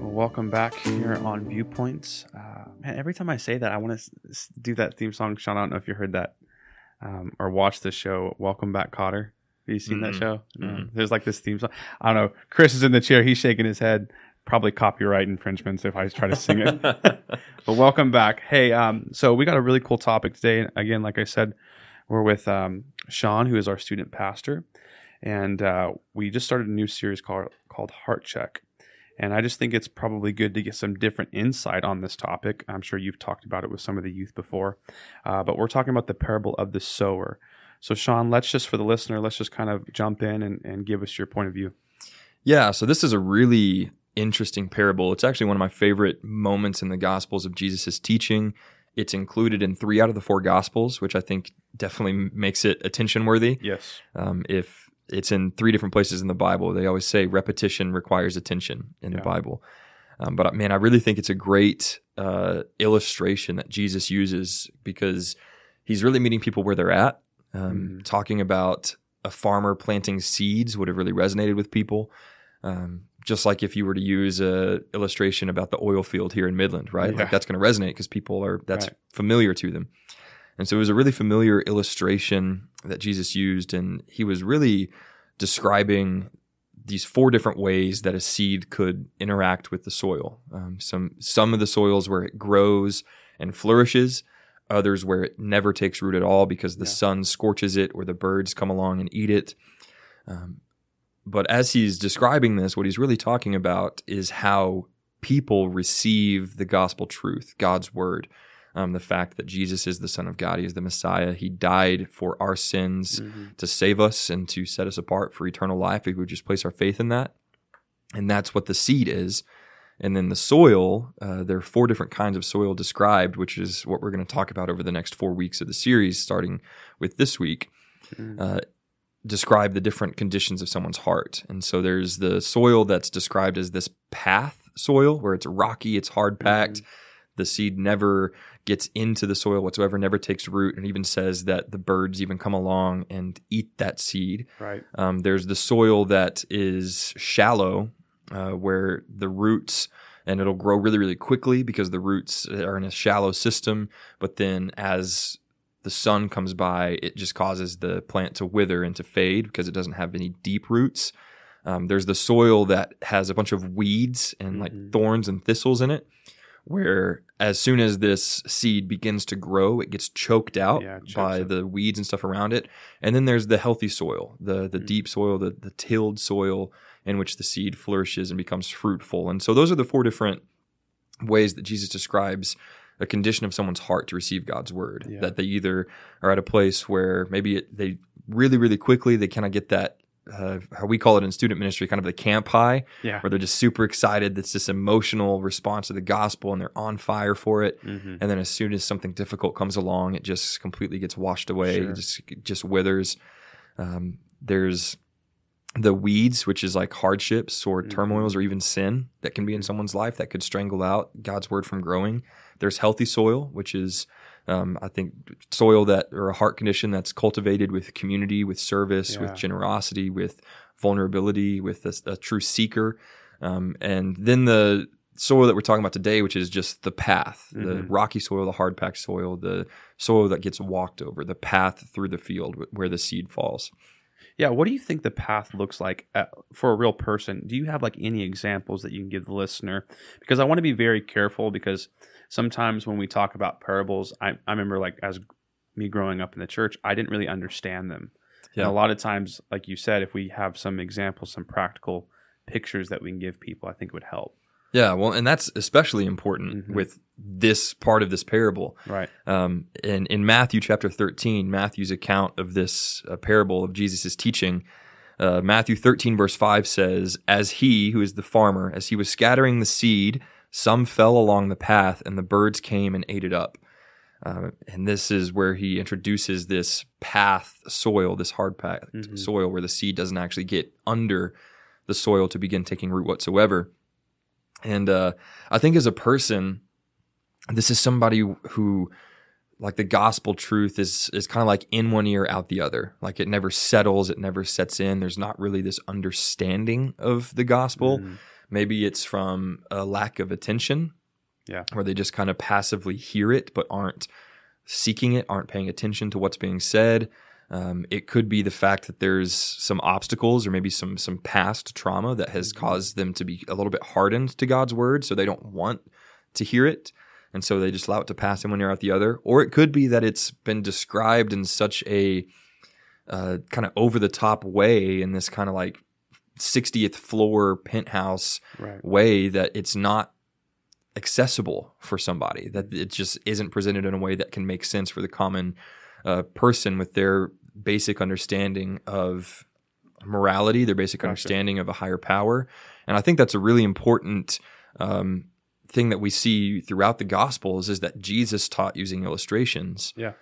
right. Well, welcome back here on Viewpoints. Uh, man, every time I say that, I want to s- do that theme song. Sean, I don't know if you heard that um, or watched the show. Welcome back, Kotter. Have you seen that Mm-mm. show? Mm-mm. There's like this theme song. I don't know. Chris is in the chair. He's shaking his head. Probably copyright infringements if I try to sing it. but welcome back. Hey, um, so we got a really cool topic today. Again, like I said, we're with um, Sean, who is our student pastor, and uh, we just started a new series called called Heart Check. And I just think it's probably good to get some different insight on this topic. I'm sure you've talked about it with some of the youth before, uh, but we're talking about the parable of the sower. So, Sean, let's just for the listener, let's just kind of jump in and, and give us your point of view. Yeah, so this is a really interesting parable. It's actually one of my favorite moments in the Gospels of Jesus' teaching. It's included in three out of the four Gospels, which I think definitely makes it attention worthy. Yes. Um, if it's in three different places in the Bible, they always say repetition requires attention in Yeah. the Bible. Um, but man, I really think it's a great uh, illustration that Jesus uses because he's really meeting people where they're at. Um, Mhm. Talking about a farmer planting seeds would have really resonated with people. Um, just like if you were to use a illustration about the oil field here in Midland, right? Yeah. Like that's going to resonate because people are that's Right. familiar to them. And so it was a really familiar illustration that Jesus used, and he was really describing these four different ways that a seed could interact with the soil. Um, some some of the soils where it grows and flourishes, others where it never takes root at all because the Yeah. sun scorches it or the birds come along and eat it. Um, but as he's describing this, what he's really talking about is how people receive the gospel truth, God's word. Um, the fact that Jesus is the Son of God, He is the Messiah. He died for our sins Mhm. to save us and to set us apart for eternal life if we would just place our faith in that. And that's what the seed is. And then the soil, uh, there are four different kinds of soil described, which is what we're going to talk about over the next four weeks of the series, starting with this week. Mhm. Uh, describe the different conditions of someone's heart. And so there's the soil that's described as this path soil, where it's rocky, it's hard packed. The seed never gets into the soil whatsoever, never takes root, and even says that the birds even come along and eat that seed. Right. Um, there's the soil that is shallow, uh, where the roots and it'll grow really, really quickly because the roots are in a shallow system. But then as the sun comes by, it just causes the plant to wither and to fade because it doesn't have any deep roots. Um, there's the soil that has a bunch of weeds and Mhm. like thorns and thistles in it, where as soon as this seed begins to grow, it gets choked out Yeah, by it. the weeds and stuff around it. And then there's the healthy soil, the the Mm. deep soil, the the tilled soil in which the seed flourishes and becomes fruitful. And so those are the four different ways that Jesus describes a condition of someone's heart to receive God's word. Yeah. That they either are at a place where maybe it, they really, really quickly they kind of get that. Uh, how we call it in student ministry, kind of the camp high, Yeah. where they're just super excited. That's this emotional response to the gospel, and they're on fire for it. Mhm. And then as soon as something difficult comes along, it just completely gets washed away. Sure. It just it just withers. Um, there's the weeds, which is like hardships or Mhm. turmoils or even sin that can be in someone's life that could strangle out God's word from growing. There's healthy soil, which is um, I think soil that or a heart condition that's cultivated with community, with service, Yeah. with generosity, with vulnerability, with a, a true seeker. Um, and then the soil that we're talking about today, which is just the path, the Mhm. rocky soil, the hard packed soil, the soil that gets walked over, the path through the field where the seed falls. Yeah, what do you think the path looks like uh, for a real person? Do you have like any examples that you can give the listener? Because I want to be very careful because sometimes when we talk about parables, I, I remember like as me growing up in the church, I didn't really understand them. And Yeah. a lot of times, like you said, if we have some examples, some practical pictures that we can give people, I think it would help. Yeah, well, and that's especially important Mhm. with this part of this parable. Right. Um, in, in Matthew chapter 13, Matthew's account of this uh, parable of Jesus' teaching, uh, Matthew 13, verse 5 says, As he, who is the farmer, as he was scattering the seed, some fell along the path, and the birds came and ate it up. Uh, and this is where he introduces this path soil, this hard packed Mhm. soil, where the seed doesn't actually get under the soil to begin taking root whatsoever. And uh, I think as a person, this is somebody who like the gospel truth is is kind of like in one ear out the other like it never settles it never sets in there's not really this understanding of the gospel Mhm. Maybe it's from a lack of attention. Yeah. Where they just kind of passively hear it but aren't seeking it, aren't paying attention to what's being said. Um, it could be the fact that there's some obstacles or maybe some some past trauma that has Mm-hmm. caused them to be a little bit hardened to God's word, so they don't want to hear it, and so they just allow it to pass in one ear out the other. Or it could be that it's been described in such a uh, kind of over the top way in this kind of like 60th floor penthouse Right. way that it's not accessible for somebody that it just isn't presented in a way that can make sense for the common uh, person with their basic understanding of morality their basic Gotcha. understanding of a higher power and i think that's a really important um, thing that we see throughout the gospels is that jesus taught using illustrations Yeah.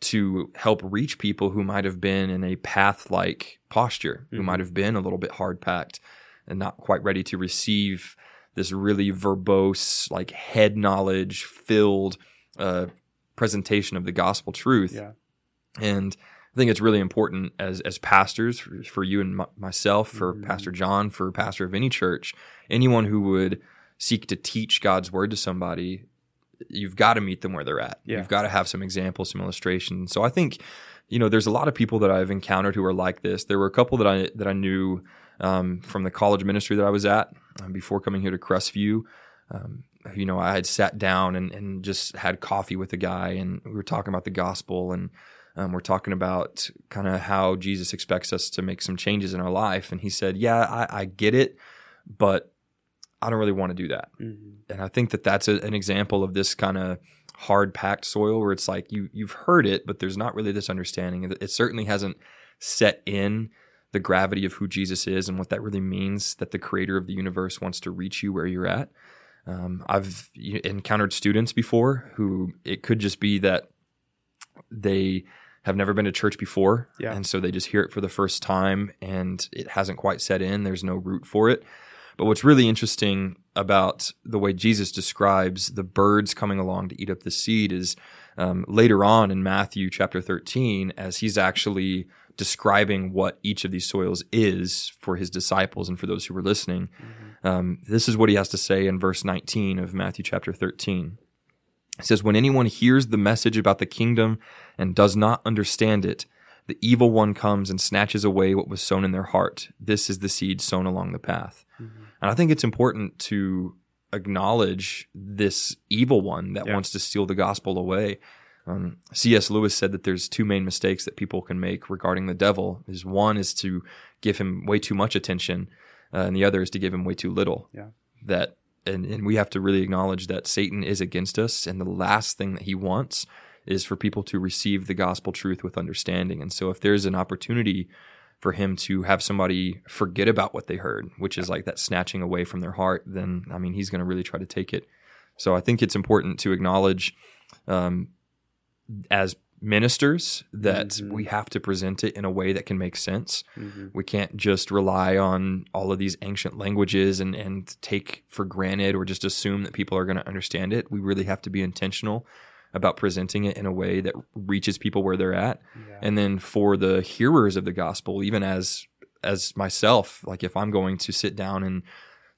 to help reach people who might have been in a path like posture, who Mhm. might have been a little bit hard packed and not quite ready to receive this really verbose, like head knowledge filled uh, presentation of the gospel truth. Yeah. And I think it's really important as as pastors for, for you and my, myself, for Mhm. Pastor John, for pastor of any church, anyone who would seek to teach God's word to somebody, you've got to meet them where they're at. Yeah. You've got to have some examples, some illustrations. So I think, you know, there's a lot of people that I've encountered who are like this. There were a couple that I that I knew um, from the college ministry that I was at um, before coming here to Crestview. Um, you know, I had sat down and, and just had coffee with a guy, and we were talking about the gospel, and um, we're talking about kind of how Jesus expects us to make some changes in our life. And he said, "Yeah, I, I get it, but I don't really want to do that." Mhm. and I think that that's a, an example of this kind of hard packed soil where it's like you you've heard it, but there's not really this understanding. It it certainly hasn't set in the gravity of who Jesus is and what that really means. That the Creator of the universe wants to reach you where you're at. Um, I've encountered students before who it could just be that they have never been to church before, Yeah. and so they just hear it for the first time, and it hasn't quite set in. There's no root for it. But what's really interesting about the way Jesus describes the birds coming along to eat up the seed is um, later on in Matthew chapter 13, as he's actually describing what each of these soils is for his disciples and for those who were listening. Um, this is what he has to say in verse 19 of Matthew chapter 13. It says, When anyone hears the message about the kingdom and does not understand it, the evil one comes and snatches away what was sown in their heart. This is the seed sown along the path. And I think it's important to acknowledge this evil one that Yeah. wants to steal the gospel away. Um, C.S. Lewis said that there's two main mistakes that people can make regarding the devil. Is one is to give him way too much attention, uh, and the other is to give him way too little. Yeah. That and, and we have to really acknowledge that Satan is against us, and the last thing that he wants is for people to receive the gospel truth with understanding. And so, if there's an opportunity for him to have somebody forget about what they heard, which is like that snatching away from their heart, then I mean, he's going to really try to take it. So I think it's important to acknowledge um, as ministers that Mhm. we have to present it in a way that can make sense. Mhm. We can't just rely on all of these ancient languages and, and take for granted or just assume that people are going to understand it. We really have to be intentional about presenting it in a way that reaches people where they're at Yeah. and then for the hearers of the gospel even as as myself like if i'm going to sit down and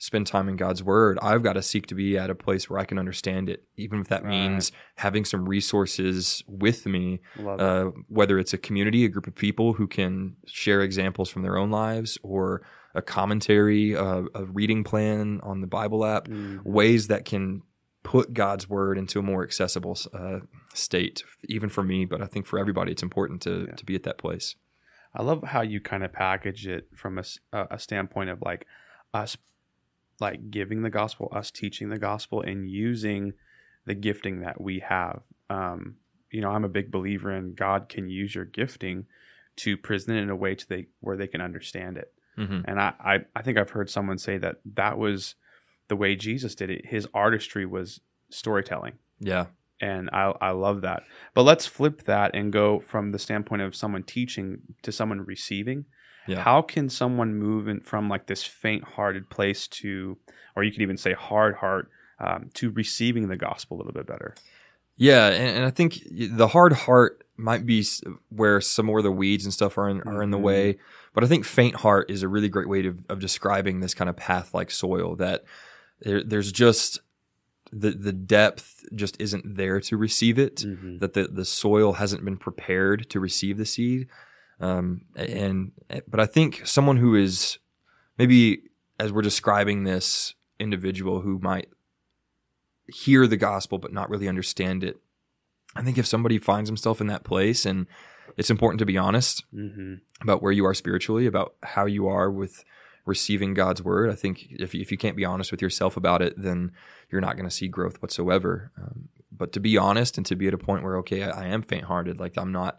spend time in god's word i've got to seek to be at a place where i can understand it even if that Right. means having some resources with me uh, whether it's a community a group of people who can share examples from their own lives or a commentary uh, a reading plan on the bible app Mhm. ways that can put God's word into a more accessible uh, state, even for me, but I think for everybody, it's important to, Yeah. to be at that place. I love how you kind of package it from a, a standpoint of like us, like giving the gospel, us teaching the gospel, and using the gifting that we have. Um, you know, I'm a big believer in God can use your gifting to present it in a way to they where they can understand it. Mm-hmm. And I, I, I think I've heard someone say that that was the way Jesus did it. His artistry was storytelling Yeah. And I, I love that. But let's flip that and go from the standpoint of someone teaching to someone receiving. Yeah. How can someone move in from like this faint-hearted place to, or you could even say hard heart, um, to receiving the gospel a little bit better? Yeah. And, and I think the hard heart might be where some more of the weeds and stuff are in, are in the Mhm. way. But I think faint heart is a really great way to, of describing this kind of path like soil that there, there's just the the depth just isn't there to receive it. Mhm. That the the soil hasn't been prepared to receive the seed. Um, and but I think someone who is maybe as we're describing this individual who might hear the gospel but not really understand it. I think if somebody finds himself in that place and it's important to be honest Mhm. about where you are spiritually, about how you are with receiving God's word. I think if, if you can't be honest with yourself about it, then you're not going to see growth whatsoever. Um, but to be honest and to be at a point where, okay, I, I am faint hearted, like I'm not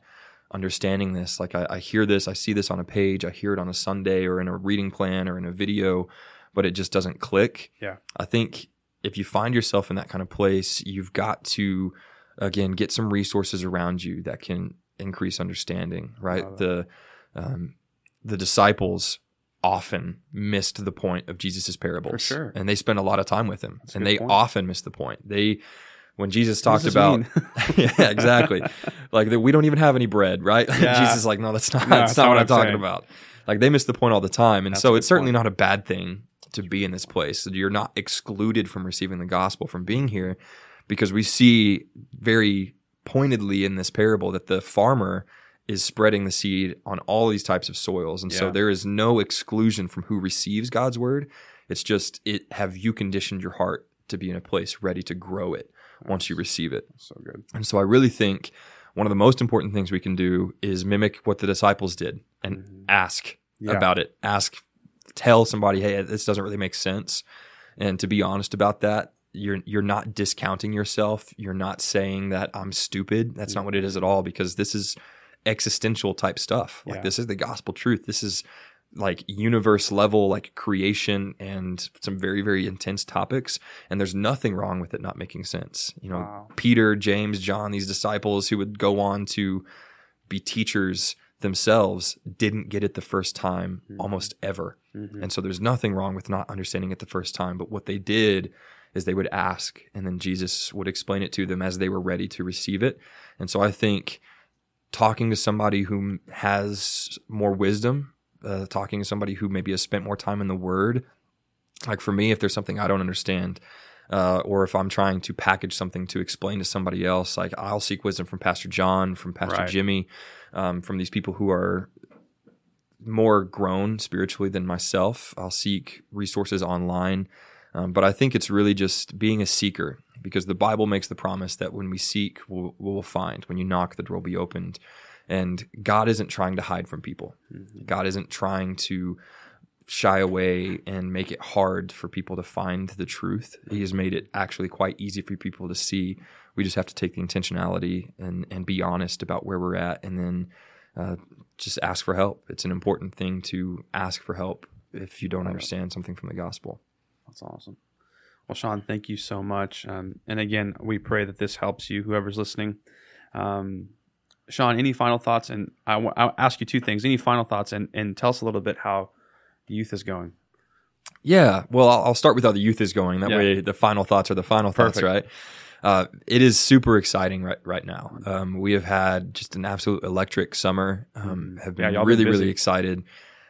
understanding this. Like I, I hear this, I see this on a page, I hear it on a Sunday or in a reading plan or in a video, but it just doesn't click. Yeah. I think if you find yourself in that kind of place, you've got to, again, get some resources around you that can increase understanding, right? The, um, the disciples often missed the point of Jesus's parables. For sure. And they spent a lot of time with him. That's and they point. often missed the point. They, when Jesus talked about, yeah, exactly. Like that we don't even have any bread, right? Yeah. Jesus is like, no, that's not, No, that's not what I'm talking saying. about. Like they miss the point all the time. And That's so it's certainly point. not a bad thing to be in this place. You're not excluded from receiving the gospel from being here because we see very pointedly in this parable that the farmer is spreading the seed on all these types of soils. And so there is no exclusion from who receives God's word. It's just it have you conditioned your heart to be in a place ready to grow it once you receive it. so good. And so I really think one of the most important things we can do is mimic what the disciples did and Mhm. ask Yeah. about it. Ask, tell somebody, hey, this doesn't really make sense. And to be honest about that, you're you're not discounting yourself. You're not saying that I'm stupid. That's not what it is at all because this is existential type stuff. Like Yeah. this is the gospel truth. This is like universe level like creation and some very very intense topics and there's nothing wrong with it not making sense. You know, Wow. Peter, James, John, these disciples who would go on to be teachers themselves didn't get it the first time Mhm. almost ever. Mhm. And so there's nothing wrong with not understanding it the first time. But what they did is they would ask, and then Jesus would explain it to them as they were ready to receive it. And so I think talking to somebody who has more wisdom, uh, talking to somebody who maybe has spent more time in the Word, like for me, if there's something I don't understand, uh, or if I'm trying to package something to explain to somebody else, like I'll seek wisdom from Pastor John, from Pastor Right. Jimmy, um, from these people who are more grown spiritually than myself. I'll seek resources online. Um, but I think it's really just being a seeker because the Bible makes the promise that when we seek, we'll, we'll find. When you knock, the door will be opened. And God isn't trying to hide from people. Mhm. God isn't trying to shy away and make it hard for people to find the truth. He has made it actually quite easy for people to see. We just have to take the intentionality and, and be honest about where we're at and then uh, just ask for help. It's an important thing to ask for help if you don't understand something from the gospel. That's awesome. Well, Sean, thank you so much. Um, and again, we pray that this helps you, whoever's listening. Um, Sean, any final thoughts? And I wa- I'll ask you two things. Any final thoughts? And, and tell us a little bit how youth is going. Yeah. Well, I'll, I'll start with how the youth is going. That Yeah. way, the final thoughts are the final thoughts, right? Uh, it is super exciting right right now. Um, we have had just an absolute electric summer. Um, Mhm. have been been really really excited.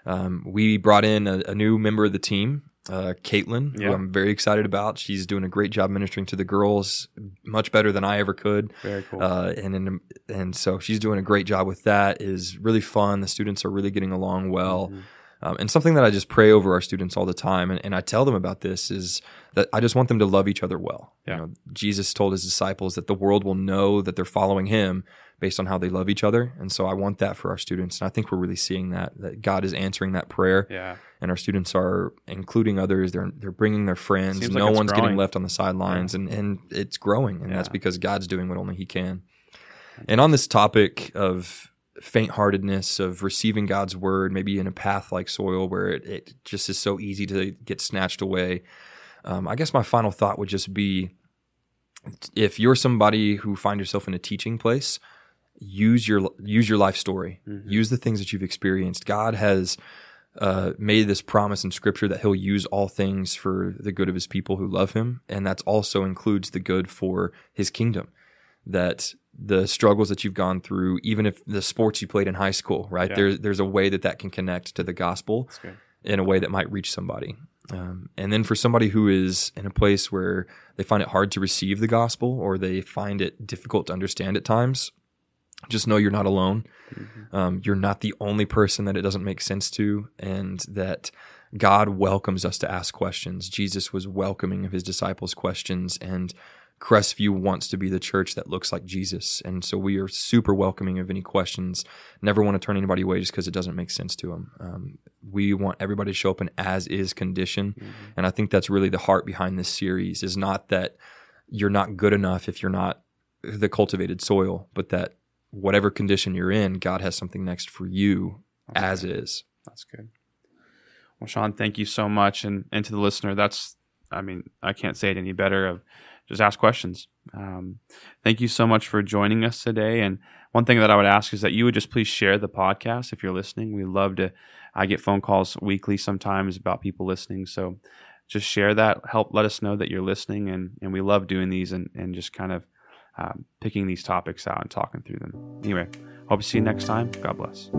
Um, we brought in a, a new member of the team, uh, Caitlin, Yeah. who I'm very excited about. She's doing a great job ministering to the girls, much better than I ever could. Very cool. Uh, and and and so she's doing a great job with that. Is really fun. The students are really getting along well. Mhm. Um, and something that I just pray over our students all the time, and, and I tell them about this is that I just want them to love each other well. Yeah. You know, Jesus told his disciples that the world will know that they're following him based on how they love each other, and so I want that for our students, and I think we're really seeing that that God is answering that prayer, yeah. and our students are including others. They're they're bringing their friends. Seems no it's one's growing. getting left on the sidelines, and and it's growing, and that's because God's doing what only He can. And on this topic of faint-heartedness of receiving God's word, maybe in a path like soil where it, it just is so easy to get snatched away. Um, I guess my final thought would just be if you're somebody who find yourself in a teaching place, use your use your life story. Mhm. Use the things that you've experienced. God has uh, made this promise in Scripture that He'll use all things for the good of His people who love Him, and that also includes the good for His kingdom. that the struggles that you've gone through, even if the sports you played in high school, right? Yeah. There's there's a way that that can connect to the gospel in a way that might reach somebody. Um, and then for somebody who is in a place where they find it hard to receive the gospel or they find it difficult to understand at times, just know you're not alone. Mhm. Um, you're not the only person that it doesn't make sense to, and that God welcomes us to ask questions. Jesus was welcoming of his disciples' questions, and Crestview wants to be the church that looks like Jesus. And so we are super welcoming of any questions. Never want to turn anybody away just because it doesn't make sense to them. Um, we want everybody to show up in as is condition. Mhm. And I think that's really the heart behind this series is not that you're not good enough if you're not the cultivated soil, but that whatever condition you're in, God has something next for you That's as good. is. That's good. Well, Sean, thank you so much, and and to the listener, that's I mean I can't say it any better. Of just ask questions. Um, thank you so much for joining us today. And one thing that I would ask is that you would just please share the podcast if you're listening. We love to. I get phone calls weekly sometimes about people listening, so just share that. Help let us know that you're listening, and and we love doing these and and just kind of um, picking these topics out and talking through them. Anyway, hope to see you next time. God bless.